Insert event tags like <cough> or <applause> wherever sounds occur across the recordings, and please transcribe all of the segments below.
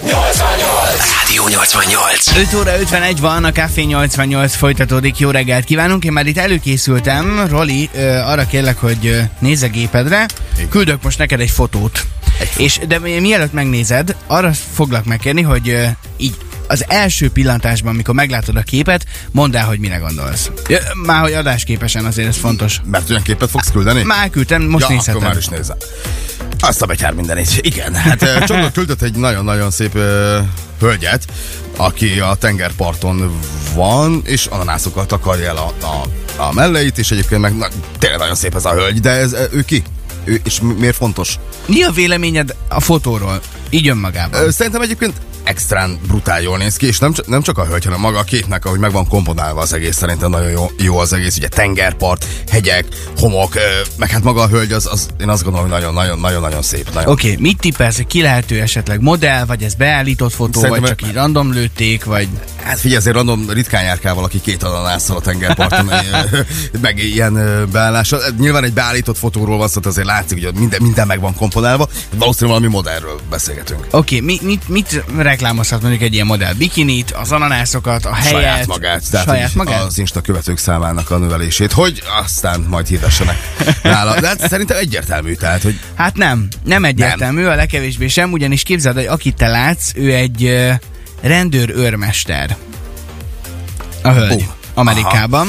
Rádió 88. 5 óra 51 van, a Café 88 folytatódik. Jó reggelt kívánunk. Én már itt előkészültem. Roli, ö, arra kérlek, hogy ö, nézz a gépedre. Küldök most neked egy fotót. És de mi- mielőtt megnézed, arra foglak megkérni, hogy ö, így az első pillantásban, amikor meglátod a képet, mondd el, hogy mire gondolsz. Ja, Már hogy adásképesen azért ez fontos. Mert olyan képet fogsz küldeni? Már küldtem, most ja, nézheted. akkor már is nézem. Azt a betyár mindenit. Igen, hát ö, <laughs> Csongor küldött egy nagyon-nagyon szép ö, hölgyet, aki a tengerparton van, és ananászokkal takarja el a, a, a melleit, és egyébként meg na, tényleg nagyon szép ez a hölgy, de ez, ő ki? Ő, és mi- miért fontos? Mi a véleményed a fotóról? Így önmagában. Szerintem egyébként extrán brutál jól néz ki, és nem csak, nem csak a hölgy, hanem maga a képnek, ahogy meg van komponálva az egész, szerintem nagyon jó, jó az egész, ugye tengerpart, hegyek, homok, meg hát maga a hölgy, az, az én azt gondolom, hogy nagyon-nagyon-nagyon szép. Nagyon. Oké, okay, mit tippelsz, ki lehető esetleg modell, vagy ez beállított fotó, Szerintem vagy csak így random lőtték, vagy... Hát figyelj, azért random ritkán járkál valaki két ananásszal a tengerparton, <laughs> meg ilyen beállással. Nyilván egy beállított fotóról van szó, azért látszik, hogy minden, minden meg van komponálva. Valószínűleg valami modellről beszélgetünk. Oké, okay, mi, mit, mit reklámozhat mondjuk egy ilyen modell? Bikinit, az ananászokat, a helyet? saját magát, tehát saját magát? az Insta követők számának a növelését, hogy aztán majd hirdessenek <laughs> nála. De hát szerintem egyértelmű, tehát, hogy Hát nem, nem egyértelmű, a legkevésbé sem, ugyanis képzeld, hogy akit te látsz, ő egy rendőr őrmester. A hölgy. Ó, Amerikában.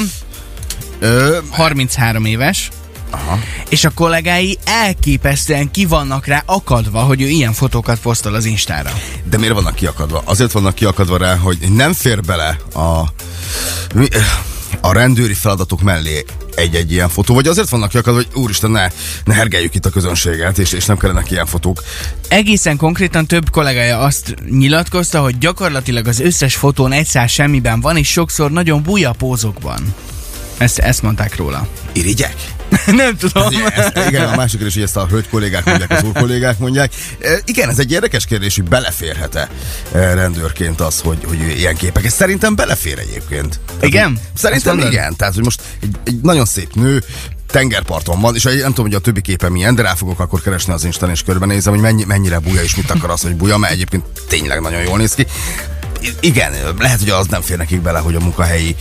ö, 33 éves. Aha. És a kollégái elképesztően ki vannak rá akadva, hogy ő ilyen fotókat posztol az Instára. de miért vannak kiakadva? Azért vannak kiakadva rá, hogy nem fér bele a, a rendőri feladatok mellé egy-egy ilyen fotó, vagy azért vannak kiakadva, hogy úristen, ne, ne hergeljük itt a közönséget, és, és nem kellenek ilyen fotók. Egészen konkrétan több kollégája azt nyilatkozta, hogy gyakorlatilag az összes fotón egy száz semmiben van, és sokszor nagyon buja pózokban. Ezt, ezt mondták róla. Irigyek? <laughs> Nem tudom. Ezt, igen, a másik is, hogy ezt a hölgy kollégák mondják, az úr kollégák mondják. E, igen, ez egy érdekes kérdés, hogy beleférhet-e e, rendőrként az, hogy, hogy ilyen képek. Ez szerintem belefér egyébként. Tehát, Igen? Szerintem igen. Tehát, hogy most egy, egy nagyon szép nő, tengerparton van, és nem tudom, hogy a többi képe milyen, de rá fogok akkor keresni az Instán, és körbenézem, hogy mennyi, mennyire buja, és mit akar az, hogy buja, mert egyébként tényleg nagyon jól néz ki. Igen, lehet, hogy az nem fér nekik bele, hogy a munkahelyi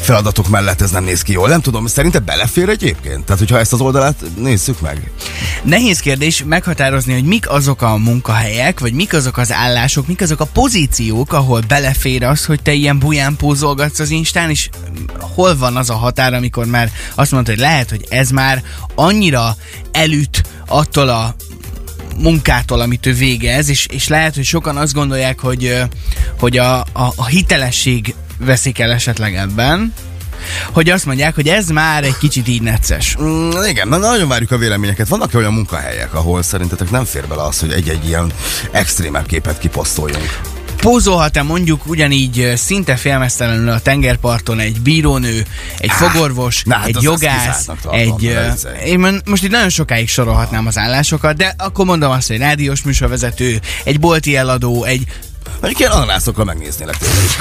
feladatok mellett ez nem néz ki jól. Nem tudom, szerintem belefér egyébként? Tehát, hogyha ezt az oldalát nézzük meg. Nehéz kérdés meghatározni, hogy mik azok a munkahelyek, vagy mik azok az állások, mik azok a pozíciók, ahol belefér az, hogy te ilyen buján pózolgatsz az Instán, és hol van az a határ, amikor már azt mondod, hogy lehet, hogy ez már annyira elüt attól a munkától, amit ő végez, és, és lehet, hogy sokan azt gondolják, hogy, hogy a, a, a hitelesség veszik el esetleg ebben, hogy azt mondják, hogy ez már egy kicsit így necces. Mm, igen, na, nagyon várjuk a véleményeket. Vannak olyan munkahelyek, ahol szerintetek nem fér bele az, hogy egy-egy ilyen extrémebb képet kiposztoljunk? Pózolhat-e mondjuk ugyanígy szinte félmeztelenül a tengerparton egy bírónő, egy fogorvos, na hát egy az- jogász, egy... viccelj. Én most itt nagyon sokáig sorolhatnám az állásokat, de akkor mondom azt, hogy rádiós műsorvezető, egy bolti eladó, egy Mondjuk ilyen ananászokkal megnéznélek tőle is.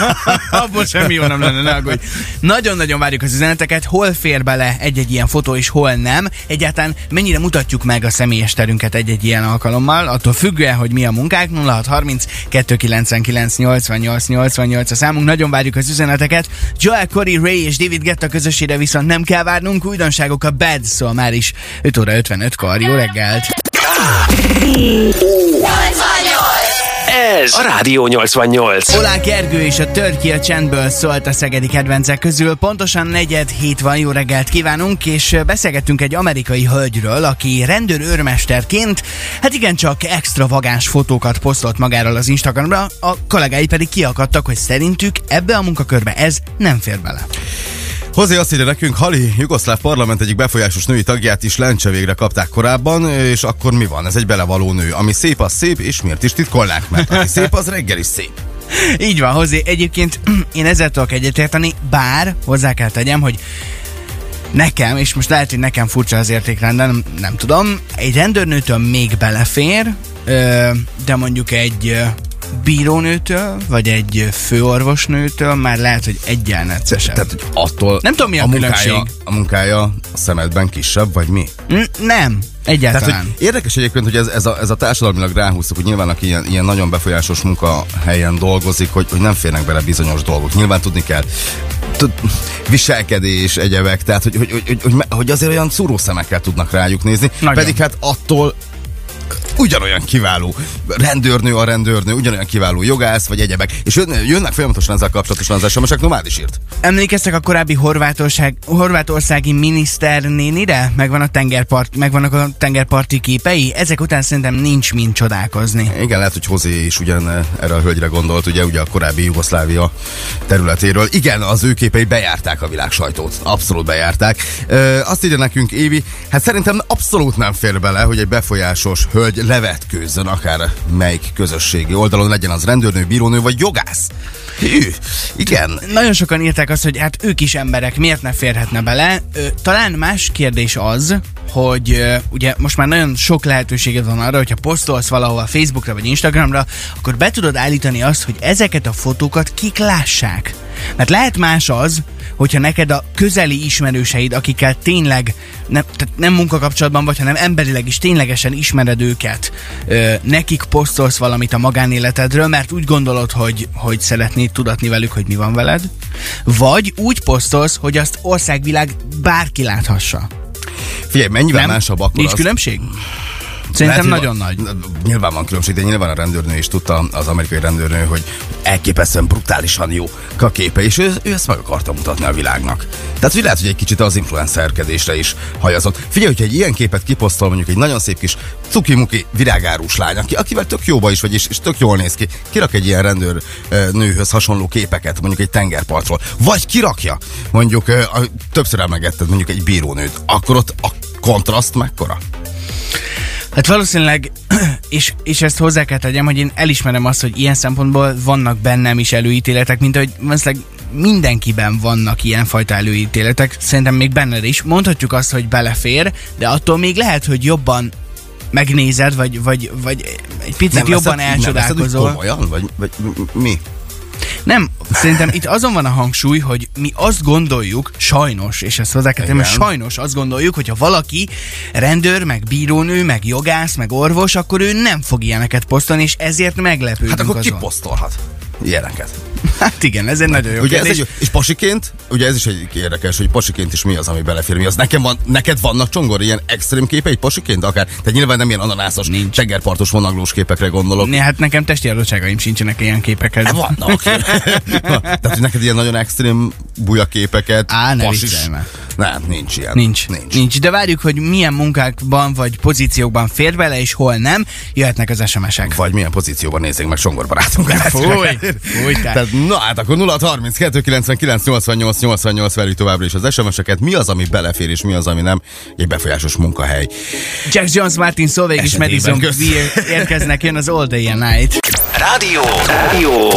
<laughs> Abból semmi jó nem lenne, ne aggódj. Nagyon-nagyon várjuk az üzeneteket, hol fér bele egy-egy ilyen fotó, és hol nem. Egyáltalán mennyire mutatjuk meg a személyes terünket egy-egy ilyen alkalommal, attól függően, hogy mi a munkák, 0630 299 88 88 a számunk. Nagyon várjuk az üzeneteket. Joel Corey, Ray és David Getta közösségre viszont nem kell várnunk, újdonságok a Bad, szóval már is 5 óra 55-kor. Jó reggelt! Ez a Rádió 88. Olá Gergő és a Törki a csendből szólt a szegedi kedvencek közül. Pontosan negyed hét van, jó reggelt kívánunk, és beszélgettünk egy amerikai hölgyről, aki rendőr őrmesterként, hát igencsak extravagáns fotókat posztolt magáról az Instagramra, a kollégái pedig kiakadtak, hogy szerintük ebbe a munkakörbe ez nem fér bele. Hozé azt írja nekünk, Hali, Jugoszláv parlament egyik befolyásos női tagját is lencse végre kapták korábban, és akkor mi van? Ez egy belevaló nő. Ami szép, az szép, és miért is titkolnák? Mert aki szép, az reggel is szép. <laughs> Így van, Hozé. Egyébként <clears throat> én ezzel tudok egyetérteni, bár hozzá kell tegyem, hogy nekem, és most lehet, hogy nekem furcsa az értékrend, nem, nem tudom, egy rendőrnőtől még belefér, de mondjuk egy bírónőtől, vagy egy főorvosnőtől már lehet, hogy egyen neccesebb. Tehát, hogy attól Nem tudom, mi a munkája, különbség. a munkája a szemedben kisebb, vagy mi? N- nem, Tehát, egyáltalán. hogy érdekes egyébként, hogy ez, ez, a, ez a társadalmilag ráhúztuk, hogy nyilván aki ilyen, ilyen nagyon befolyásos munkahelyen dolgozik, hogy, hogy nem férnek bele bizonyos dolgok. Nyilván tudni kell tud, viselkedés, egyebek, tehát hogy, hogy, hogy, hogy, hogy, hogy azért olyan szúró szemekkel tudnak rájuk nézni, Nagyon. pedig hát attól ugyanolyan kiváló rendőrnő a rendőrnő, ugyanolyan kiváló jogász, vagy egyebek. És jön- jönnek folyamatosan ezzel kapcsolatosan az SMS-ek, Nomád is írt. Emlékeztek a korábbi Horvátország, horvátországi miniszternénire? Megvan a tengerpart, megvannak a tengerparti képei? Ezek után szerintem nincs mind csodálkozni. Igen, lehet, hogy Hozé is ugyan eh, erre a hölgyre gondolt, ugye, ugye a korábbi Jugoszlávia területéről. Igen, az ő képei bejárták a világ sajtót. Abszolút bejárták. Ö, azt írja nekünk Évi, hát szerintem abszolút nem fér bele, hogy egy befolyásos hölgy levetkőzzön akár melyik közösségi oldalon, legyen az rendőrnő, bírónő vagy jogász. Hű, igen. Nagyon sokan írták azt, hogy hát ők is emberek, miért ne férhetne bele. Talán más kérdés az, hogy ugye most már nagyon sok lehetőséged van arra, hogyha posztolsz valahova Facebookra vagy Instagramra, akkor be tudod állítani azt, hogy ezeket a fotókat kik lássák. Mert lehet más az, hogyha neked a közeli ismerőseid, akikkel tényleg nem, tehát nem munkakapcsolatban vagy, hanem emberileg is ténylegesen ismered őket, ö, nekik posztolsz valamit a magánéletedről, mert úgy gondolod, hogy, hogy szeretnéd tudatni velük, hogy mi van veled, vagy úgy posztolsz, hogy azt országvilág bárki láthassa. Figyelj, mennyivel Nem? másabb akkor Nincs az... különbség? Szerintem Lehet, nagyon nagy. Nyilván van különbség, de nyilván a rendőrnő is tudta, az amerikai rendőrnő, hogy elképesztően brutálisan jó a képe, és ő, ő ezt meg akarta mutatni a világnak. Tehát, hogy lehet, hogy egy kicsit az influencerkedésre is hajazott. Figyelj, hogyha egy ilyen képet kiposztol mondjuk egy nagyon szép kis cukimuki virágárus lány, aki, akivel tök jóba is vagy, és, és tök jól néz ki, kirak egy ilyen rendőr nőhöz hasonló képeket, mondjuk egy tengerpartról, vagy kirakja, mondjuk a, többször emlegetted mondjuk egy bírónőt, akkor ott a kontraszt mekkora? Hát valószínűleg, <clears throat> és, és ezt hozzá kell tegyem, hogy én elismerem azt, hogy ilyen szempontból vannak bennem is előítéletek, mint hogy valószínűleg mindenkiben vannak ilyenfajta előítéletek, szerintem még benned is. Mondhatjuk azt, hogy belefér, de attól még lehet, hogy jobban megnézed, vagy, vagy, vagy egy picit jobban nem veszed úgy elcsodálkozol. komolyan? Vagy, vagy mi? Nem, szerintem itt azon van a hangsúly, hogy mi azt gondoljuk, sajnos, és ezt hozzá kell tenni, hogy Igen. sajnos azt gondoljuk, hogyha valaki rendőr, meg bírónő, meg jogász, meg orvos, akkor ő nem fog ilyeneket posztolni, és ezért meglepődünk Hát akkor azon. kiposztolhat ilyeneket. Hát igen, ez egy nagyon jó Ugye ez kérdés. egy, és pasiként, ugye ez is egy érdekes, hogy pasiként is mi az, ami belefér. Mi az nekem van, neked vannak csongor ilyen extrém képeid pasiként akár? Tehát nyilván nem ilyen ananászos, Nincs. tengerpartos vonaglós képekre gondolok. Né, hát nekem testi adottságaim sincsenek ilyen képekhez. Hát vannak. <laughs> <laughs> Tehát, neked ilyen nagyon extrém buja képeket, Á, ne pasis-. Nem, nincs ilyen. Nincs, nincs. nincs. De várjuk, hogy milyen munkákban vagy pozíciókban fér bele, és hol nem. Jöhetnek az SMS-ek. Vagy milyen pozícióban nézzék meg Songor barátunkat. Fúj, fúj, te. Tehát, na hát akkor 0 32 99 88 88 verjük továbbra is az SMS-eket. Mi az, ami belefér, és mi az, ami nem? Egy befolyásos munkahely. Jack Jones, Martin Solveig és Madison. Beer érkeznek, jön az All Day and Night. Rádió. Rádió.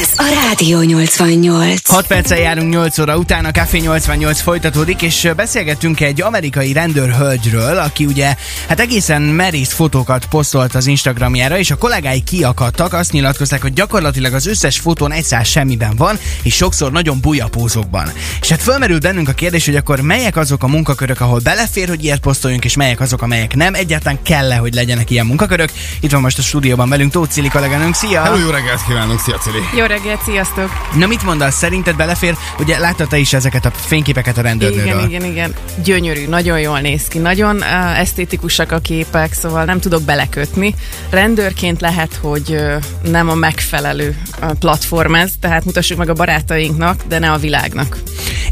Ez a Rádió 88. 6 perccel járunk 8 óra után, a Café 88 folytatódik, és beszélgettünk egy amerikai rendőrhölgyről, aki ugye hát egészen merész fotókat posztolt az Instagramjára, és a kollégái kiakadtak, azt nyilatkozták, hogy gyakorlatilag az összes fotón egy száz semmiben van, és sokszor nagyon buja pózokban. És hát fölmerült bennünk a kérdés, hogy akkor melyek azok a munkakörök, ahol belefér, hogy ilyet posztoljunk, és melyek azok, amelyek nem. Egyáltalán kell-e, hogy legyenek ilyen munkakörök. Itt van most a stúdióban velünk Tóth Cili kolléganőnk. Szia! Hello, jó reggelt kívánunk, szia Cili! Jó reggelt, sziasztok! Na mit mondasz, szerinted belefér? Ugye láttad te is ezeket a fényképeket a rendőrnőről? Igen, igen, igen. Gyönyörű, nagyon jól néz ki. Nagyon uh, esztétikusak a képek, szóval nem tudok belekötni. Rendőrként lehet, hogy uh, nem a megfelelő uh, platform ez, tehát mutassuk meg a barátainknak, de ne a világnak.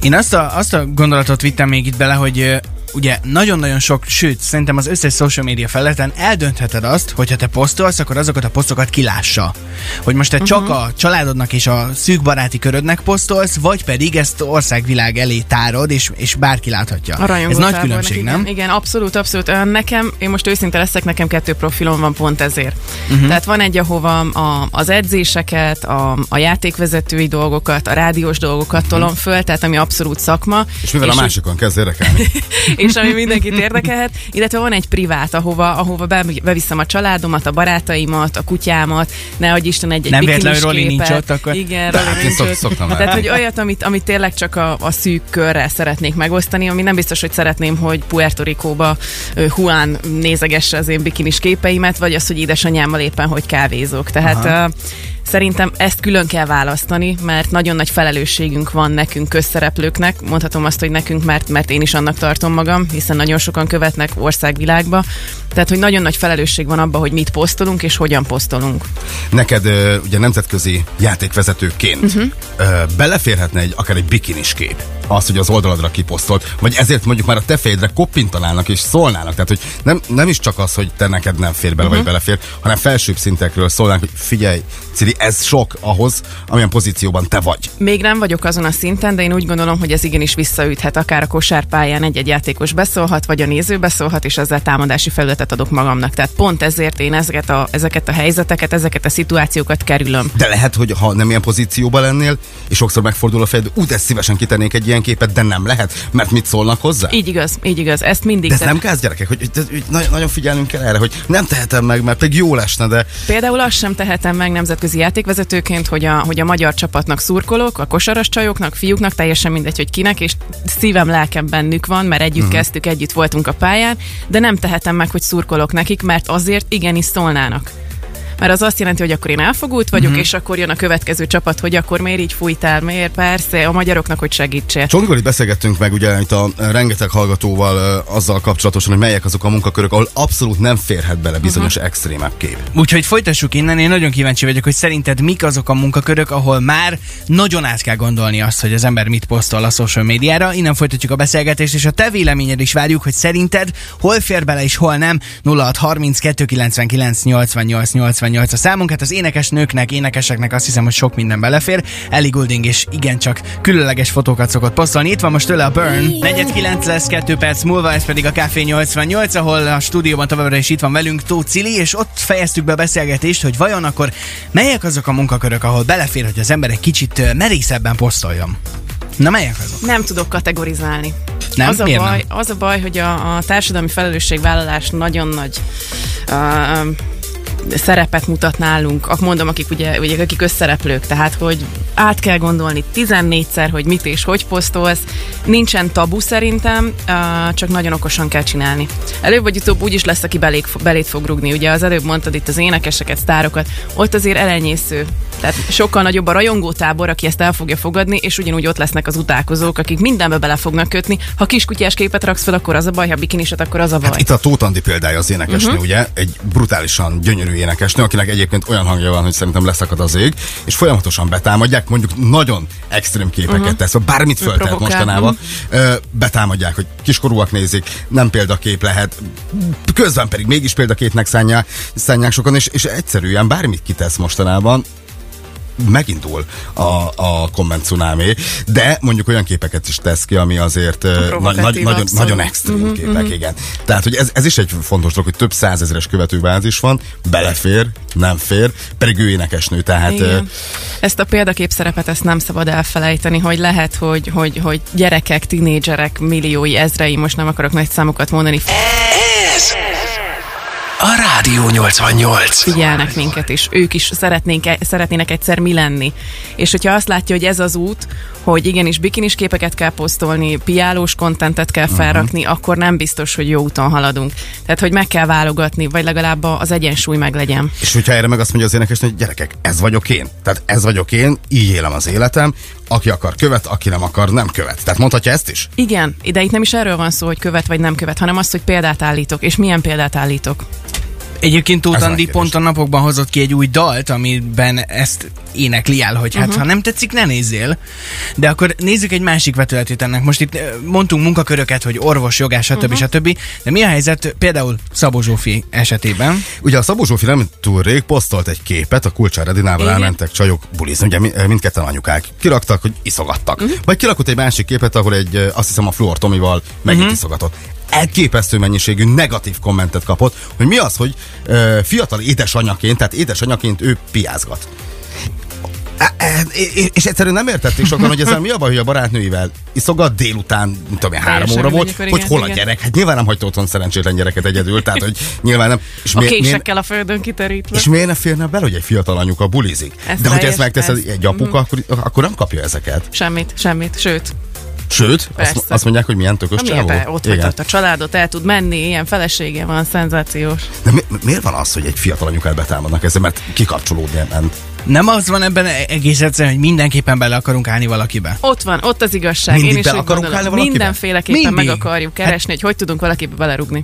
Én azt a, azt a gondolatot vittem még itt bele, hogy ugye nagyon-nagyon sok, sőt, szerintem az összes social media felületen eldöntheted azt, hogyha te posztolsz, akkor azokat a posztokat kilássa. Hogy most te uh-huh. csak a családodnak és a szűk baráti körödnek posztolsz, vagy pedig ezt országvilág elé tárod, és, és bárki láthatja. A Ez nagy különbség, igen, nem? Igen, abszolút, abszolút. Nekem, én most őszinte leszek, nekem kettő profilom van pont ezért. Uh-huh. Tehát van egy, ahova a, az edzéseket, a, a játékvezetői dolgokat, a rádiós dolgokat tolom föl, tehát ami abszolút szakma. És mivel a úgy- másikon kezd érdekelni? <laughs> és ami mindenkit érdekelhet, illetve van egy privát, ahova, ahova be, beviszem a családomat, a barátaimat, a kutyámat, ne adj Isten egy, egy Nem véletlenül Roli nincs ott, akkor- Igen, Roli hát nincs szok- ott. szoktam Tehát, hogy olyat, amit, amit tényleg csak a, a szűk körrel szeretnék megosztani, ami nem biztos, hogy szeretném, hogy Puerto Ricóba Juan nézegesse az én bikinis képeimet, vagy az, hogy édesanyámmal éppen hogy kávézok. Tehát uh, Szerintem ezt külön kell választani, mert nagyon nagy felelősségünk van nekünk közszereplőknek. Mondhatom azt, hogy nekünk, mert, mert én is annak tartom magam, hiszen nagyon sokan követnek országvilágba. Tehát, hogy nagyon nagy felelősség van abban, hogy mit posztolunk és hogyan posztolunk. Neked ugye nemzetközi játékvezetőként uh-huh. beleférhetne egy, akár egy bikinis kép, az, hogy az oldaladra kiposztolt, vagy ezért mondjuk már a te fejedre koppintanának és szólnának. Tehát, hogy nem, nem is csak az, hogy te neked nem fér bele, Mhm. uh-huh. vagy belefér, hanem felsőbb szintekről szólnánk, hogy figyelj, Ciri, ez sok ahhoz, amilyen pozícióban te vagy. Még nem vagyok azon a szinten, de én úgy gondolom, hogy ez igenis visszaüthet. Akár a kosárpályán egy-egy játékos beszólhat, vagy a néző beszólhat, és ezzel támadási felületet adok magamnak. Tehát pont ezért én ezeket a, ezeket a helyzeteket, ezeket a szituációkat kerülöm. De lehet, hogy ha nem ilyen pozícióban lennél, és sokszor megfordul a fejed, úgy ezt szívesen kitennék egy ilyen képet, de nem lehet, mert mit szólnak hozzá? Így igaz, így igaz. Ezt mindig. De ez tehát- nem káz gyerekek, hogy, hogy, hogy nagyon, nagyon figyelnünk kell erre, hogy nem tehetem meg, mert pedig jó lesne, de Például azt sem tehetem meg nemzetközi játékvezetőként, hogy a, hogy a magyar csapatnak szurkolok, a kosaras csajoknak, fiúknak, teljesen mindegy, hogy kinek, és szívem, lelkem bennük van, mert együtt uh-huh. kezdtük, együtt voltunk a pályán, de nem tehetem meg, hogy szurkolok nekik, mert azért igenis szólnának. Mert az azt jelenti, hogy akkor én elfogult vagyok, uh-huh. és akkor jön a következő csapat, hogy akkor miért így fújtál, miért persze, a magyaroknak, hogy segítsél. Csongori beszélgettünk meg ugye itt a rengeteg hallgatóval azzal kapcsolatosan, hogy melyek azok a munkakörök, ahol abszolút nem férhet bele bizonyos uh-huh. extrémebb kép. Úgyhogy folytassuk innen, én nagyon kíváncsi vagyok, hogy szerinted mik azok a munkakörök, ahol már nagyon át kell gondolni azt, hogy az ember mit posztol a social médiára. Innen folytatjuk a beszélgetést, és a te véleményed is várjuk, hogy szerinted hol fér bele és hol nem. 0632 99 88 88 a számunk. Hát az énekes nőknek, énekeseknek azt hiszem, hogy sok minden belefér. Ellie Goulding is igencsak különleges fotókat szokott posztolni. Itt van most tőle a Burn. 49 lesz, 2 perc múlva, ez pedig a Café 88, ahol a stúdióban továbbra is itt van velünk Tóth Cili, és ott fejeztük be a beszélgetést, hogy vajon akkor melyek azok a munkakörök, ahol belefér, hogy az ember egy kicsit merészebben posztoljon. Na melyek azok? Nem tudok kategorizálni. Nem? Az a, Miért baj, nem? az a baj, hogy a, a társadalmi felelősségvállalás nagyon nagy uh, szerepet mutat nálunk, mondom, akik ugye, ugye akik összereplők, tehát hogy át kell gondolni 14-szer, hogy mit és hogy posztolsz. Nincsen tabu szerintem, csak nagyon okosan kell csinálni. Előbb vagy utóbb úgy is lesz, aki beléd, belét fog rugni. Ugye az előbb mondtad itt az énekeseket, sztárokat, ott azért elenyésző. Tehát sokkal nagyobb a rajongótábor, aki ezt el fogja fogadni, és ugyanúgy ott lesznek az utálkozók, akik mindenbe bele fognak kötni. Ha kiskutyás képet raksz fel, akkor az a baj, ha bikiniset, akkor az a baj. Hát itt a Tóth Andi példája az énekesnő, Mhm. uh-huh. ugye? Egy brutálisan gyönyörű énekesnő, akinek egyébként olyan hangja van, hogy szerintem leszakad az ég, és folyamatosan betámadják, mondjuk nagyon extrém képeket Mhm. uh-huh. tesz, bármit föltehet mostanában, ö, betámadják, hogy kiskorúak nézik, nem példakép lehet, közben pedig mégis példaképnek szánják, szánják sokan, és, és egyszerűen bármit kitesz mostanában, megindul a, a komment cunami, de mondjuk olyan képeket is tesz ki, ami azért Provokatív, nagy, nagyon, nagyon extrém uh-huh, képek, uh-huh. igen. Tehát, hogy ez, ez is egy fontos dolog, hogy több százezeres követőbázis van, belefér, nem fér, pedig ő énekesnő, tehát Igen. Ezt a példakép szerepet ezt nem szabad elfelejteni, hogy lehet, hogy, hogy, hogy gyerekek, tinédzserek, milliói, ezrei, most nem akarok nagy számokat mondani, Ez a Rádió 88. figyelnek minket, és ők is szeretnénk, e, szeretnének egyszer mi lenni. És hogyha azt látja, hogy ez az út, hogy igenis bikinis képeket kell posztolni, piálós kontentet kell felrakni, uh-huh. akkor nem biztos, hogy jó úton haladunk. Tehát, hogy meg kell válogatni, vagy legalább az egyensúly meg legyen. És hogyha erre meg azt mondja az énekesnő, hogy gyerekek, ez vagyok én. Tehát ez vagyok én, így élem az életem, aki akar követ, aki nem akar, nem követ. Tehát mondhatja ezt is? Igen, de itt nem is erről van szó, hogy követ vagy nem követ, hanem az, hogy példát állítok. És milyen példát állítok? Egyébként Tóth Andi pont a napokban hozott ki egy új dalt, amiben ezt énekli el, hogy hát Mhm. uh-huh. ha nem tetszik, ne nézzél. De akkor nézzük egy másik vetületét ennek. Most itt ö, mondtunk munkaköröket, hogy orvos, jogás, stb. Mhm. Uh-huh. stb. De mi a helyzet például Szabó Zsófi esetében? Ugye a Szabó Zsófi nem túl rég posztolt egy képet, a Kulcsár Edinával elmentek csajok bulizni, ugye mi- mindketten anyukák. Kiraktak, hogy iszogattak. Uh-huh. Vagy kirakott egy másik képet, ahol egy, ö, azt hiszem a Fluor Tomival megint uh-huh. iszogatott. Elképesztő mennyiségű negatív kommentet kapott, hogy mi az, hogy ö, fiatal édesanyaként, tehát édesanyaként ő piázgat. E- e- és- egyszerűen nem értették sokan, hogy ezzel mi a baj, hogy a barátnőivel iszogat délután, nem tudom, három óra volt, hogy igen, hol a igen. gyerek. Hát nyilván nem hagyta otthon szerencsétlen gyereket egyedül, tehát hogy nyilván nem. És A miért- miért- késekkel a földön kiterítve. és miért ne férne bele, hogy egy fiatal anyuka bulizik? Ez De hogy ezt ez- Mhm. egy apuka, akkor, akkor nem kapja ezeket. Semmit, semmit, sőt. Sőt, azt, Persze. azt mondják, hogy milyen tökös Ami csávó. ebbe ott Igen. a családot, el tud menni, ilyen felesége van, szenzációs. De mi, miért van az, hogy egy fiatal anyukát betámadnak ezzel, mert kikapcsolódni ment? Nem az van ebben egész egyszerűen, hogy mindenképpen bele akarunk állni valakibe. Ott van, ott az igazság. Mindig Én is be akarunk gondolom. állni valakibe? Mindenféleképpen Mindig. meg akarjuk keresni, hogy hogy tudunk valakibe belerugni.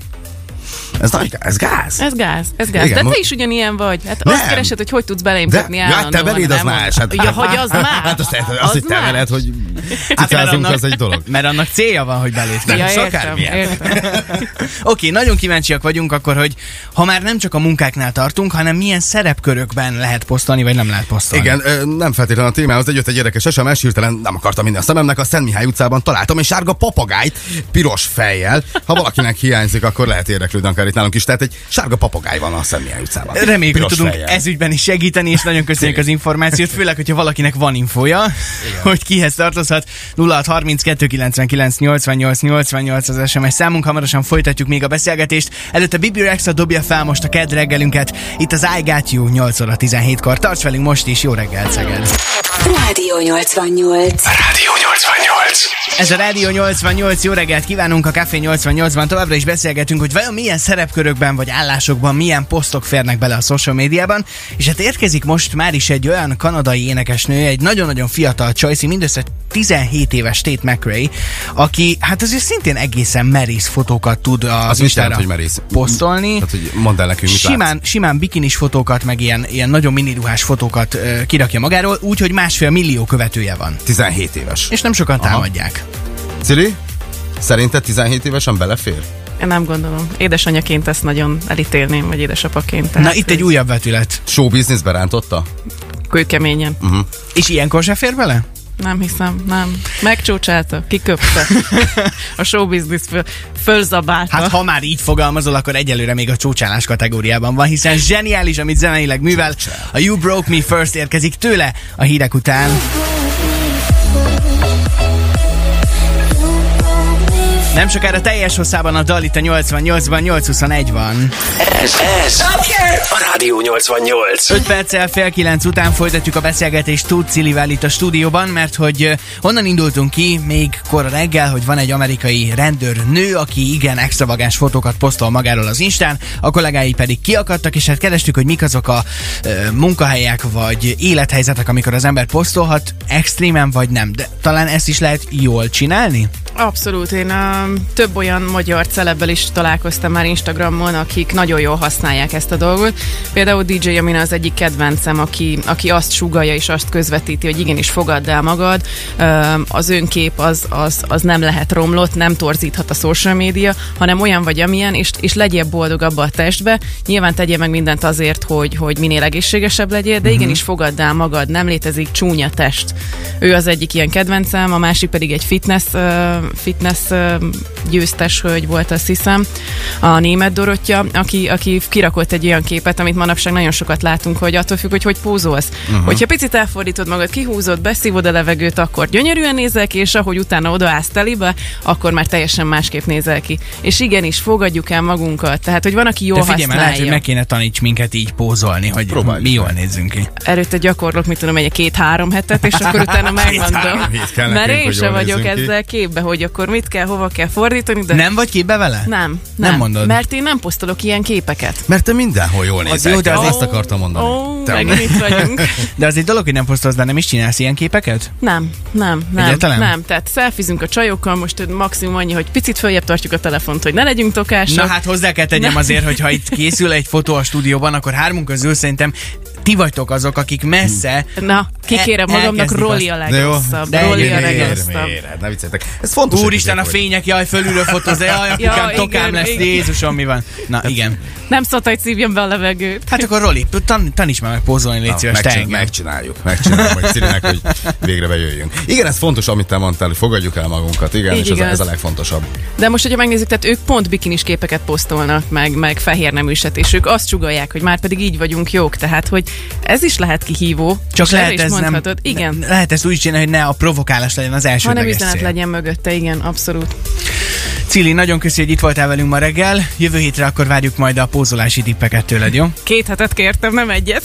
Ez nagy gáz, ez gáz. Ez gáz, ez gáz. Igen, De te is ugyanilyen vagy. Hát Nem. azt keresed, hogy hogy tudsz De, belémködni ja, hát te beléd az más. Hát, Ja, hogy az más. Hát azt, azt, Az azt hogy te veled, hogy mert cicázunk, az egy dolog. Mert annak célja van, hogy belépjen. Ja, értem, akármilyen. <laughs> Oké, nagyon kíváncsiak vagyunk akkor, hogy ha már nem csak a munkáknál tartunk, hanem milyen szerepkörökben lehet posztolni, vagy nem lehet posztolni. Igen, ö, nem feltétlenül a témához, de jött egy érdekes SMS, hirtelen nem akartam minden a szememnek, a Szent Mihály utcában találtam egy sárga papagájt, piros fejjel. Ha valakinek hiányzik, akkor lehet érdeklődni akár itt nálunk is. Tehát egy sárga papagáj van a Szent Mihály utcában. Reméljük, hogy tudunk fejjel. ezügyben is segíteni, és nagyon köszönjük az információt, főleg, hogyha valakinek van infója, hogy kihez tartozhat. 0632 99 88 88 az SMS számunk, hamarosan folytatjuk még a beszélgetést. Előtte Bibi Rexa dobja fel most a kedd reggelünket. Itt az I Got You 8 óra 17-kor. Tarts velünk most is, jó reggel, Szeged! Rádió 88. Rádió 88. Ez a Rádió 88, jó reggelt kívánunk a Café 88-ban. Továbbra is beszélgetünk, hogy vajon milyen szerepkörökben vagy állásokban milyen posztok férnek bele a social médiában. És hát érkezik most már is egy olyan kanadai énekesnő, egy nagyon-nagyon fiatal Choice, mindössze 17 éves Tate McRae, aki hát azért szintén egészen merész fotókat tud az Az Instára jelent, hogy merész? posztolni. Tehát, hogy mondd el nekünk, mit Simán, simán bikinis fotókat, meg ilyen, ilyen nagyon miniruhás fotókat ö, kirakja magáról, úgyhogy másfél millió követője van. 17 éves. És nem sokan Aha. támadják. Cili, szerinted 17 évesen belefér? Én nem gondolom. Édesanyaként ezt nagyon elítélném, vagy édesapaként. Tehát Na itt egy újabb vetület. Show businessbe rántotta? Kőkeményen. És ilyenkor se fér bele? Nem hiszem, nem. Megcsócsálta, kiköpte. <laughs> a showbiznisz föl, fölzabálta. Hát ha már így fogalmazol, akkor egyelőre még a csócsálás kategóriában van, hiszen zseniális, amit zeneileg művel. A You Broke Me First érkezik tőle a hírek után. love. Nem sokára teljes hosszában a dal itt a 88-ban, 821 van. Ez, ez a Rádió 88. 5 perccel fél kilenc után folytatjuk a beszélgetést Tud Cilivel itt a stúdióban, mert hogy ö, honnan indultunk ki még kora reggel, hogy van egy amerikai rendőr nő, aki igen extravagáns fotókat posztol magáról az Instán, a kollégái pedig kiakadtak, és hát kerestük, hogy mik azok a ö, munkahelyek vagy élethelyzetek, amikor az ember posztolhat extrémen vagy nem, de talán ezt is lehet jól csinálni? Abszolút, én uh, több olyan magyar celebbel is találkoztam már Instagramon, akik nagyon jól használják ezt a dolgot. Például DJ Amina az egyik kedvencem, aki, aki azt sugalja és azt közvetíti, hogy igenis fogadd el magad, az önkép az, az, az nem lehet romlott, nem torzíthat a social media, hanem olyan vagy amilyen, és, és legyél boldog abba a testbe. Nyilván tegyél meg mindent azért, hogy, hogy minél egészségesebb legyél, de igenis fogadd el magad, nem létezik csúnya test. Ő az egyik ilyen kedvencem, a másik pedig egy fitness, fitness győztes hölgy volt, azt hiszem, a német Dorottya, aki, aki kirakott egy olyan képet, amit manapság nagyon sokat látunk, hogy attól függ, hogy hogy pózolsz. Uh-huh. Hogyha picit elfordítod magad, kihúzod, beszívod a levegőt, akkor gyönyörűen nézel ki, és ahogy utána odaállsz telibe, akkor már teljesen másképp nézel ki. És igenis, fogadjuk el magunkat. Tehát, hogy van, aki jól De figyelj, mert lehet, hogy használja. meg kéne taníts minket így pózolni, hogy Próbáljuk mi jól nézzünk ki. Előtte gyakorlok, mit tudom, egy két-három hetet, és akkor utána <laughs> megmondom. Mert én sem vagyok ki. ezzel képbe, hogy akkor mit kell, hova kell fordítani, de Nem vagy képbe vele? nem, nem, Nem mondod. Mert én nem posztolok ilyen képeket. Mert te mindenhol jól nézel. jó, de az- azt akartam mondani. Ó, Te- megint itt vagyunk. <laughs> De az egy dolog, hogy nem posztolsz, de nem is csinálsz ilyen képeket? Nem, nem, nem. Egyáltalán? Nem, tehát szelfizünk a csajokkal, most maximum annyi, hogy picit följebb tartjuk a telefont, hogy ne legyünk tokásak. Na hát hozzá kell tegyem azért, hogy ha itt <laughs> készül egy fotó a stúdióban, akkor hármunk közül szerintem ti vagytok azok, akik messze Na, kikérem El- magamnak, Roli a legrosszabb. de Roli a legrosszabb. Hát Ne. Ez fontos. hogy Úristen, a fények, jaj, fölülről fotóz, jaj, apukám, Ja, tokám igen, lesz, igen. Jézusom, mi van? Na, igen. Nem szabad, hogy szívjam be a levegőt. Hát akkor Roli, tan- taníts már meg pózolni, légy szíves, megcsin- megcsináljuk, megcsináljuk Cirinek, hogy végre bejöjjünk. Igen, ez fontos, amit te mondtál, hogy fogadjuk el magunkat, igen, Így és ez a, ez a legfontosabb. De most, hogyha megnézzük, tehát ők pont bikinis képeket posztolnak, meg, meg fehér neműset, és ők azt csugalják, hogy már pedig így vagyunk jók. Tehát, hogy Ez is lehet kihívó. Csak lehet ez nem. Igen. ne- lehet ezt úgy csinálni, hogy ne a provokálás legyen az első hanem üzenet legyen mögötte, igen, abszolút. Cili, nagyon köszi, hogy itt voltál velünk ma reggel. Jövő hétre akkor várjuk majd a pózolási tippeket tőled, jó? Két hetet kértem, nem egyet.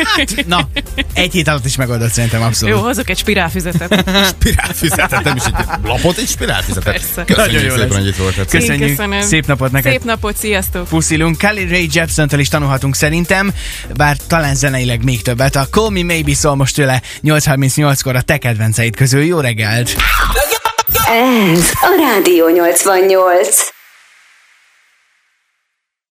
<laughs> Na, egy hét alatt is megoldott szerintem abszolút. Jó, hozok egy spirálfüzetet. <laughs> Spirálfüzetet, nem is egy lapot, egy spirálfüzetet. Persze. Köszönjük Nagyon jó szépen, lesz. hogy itt voltál. Köszönjük. köszönöm. Szép napot neked. Szép napot, sziasztok! Puszilunk. Kelly Ray Jepsen-től is tanulhatunk szerintem, bár talán zeneileg még többet. A Call Me Maybe szól most tőle 8.38-kor a te kedvenceid közül. Jó reggelt! Ez a Rádió 88.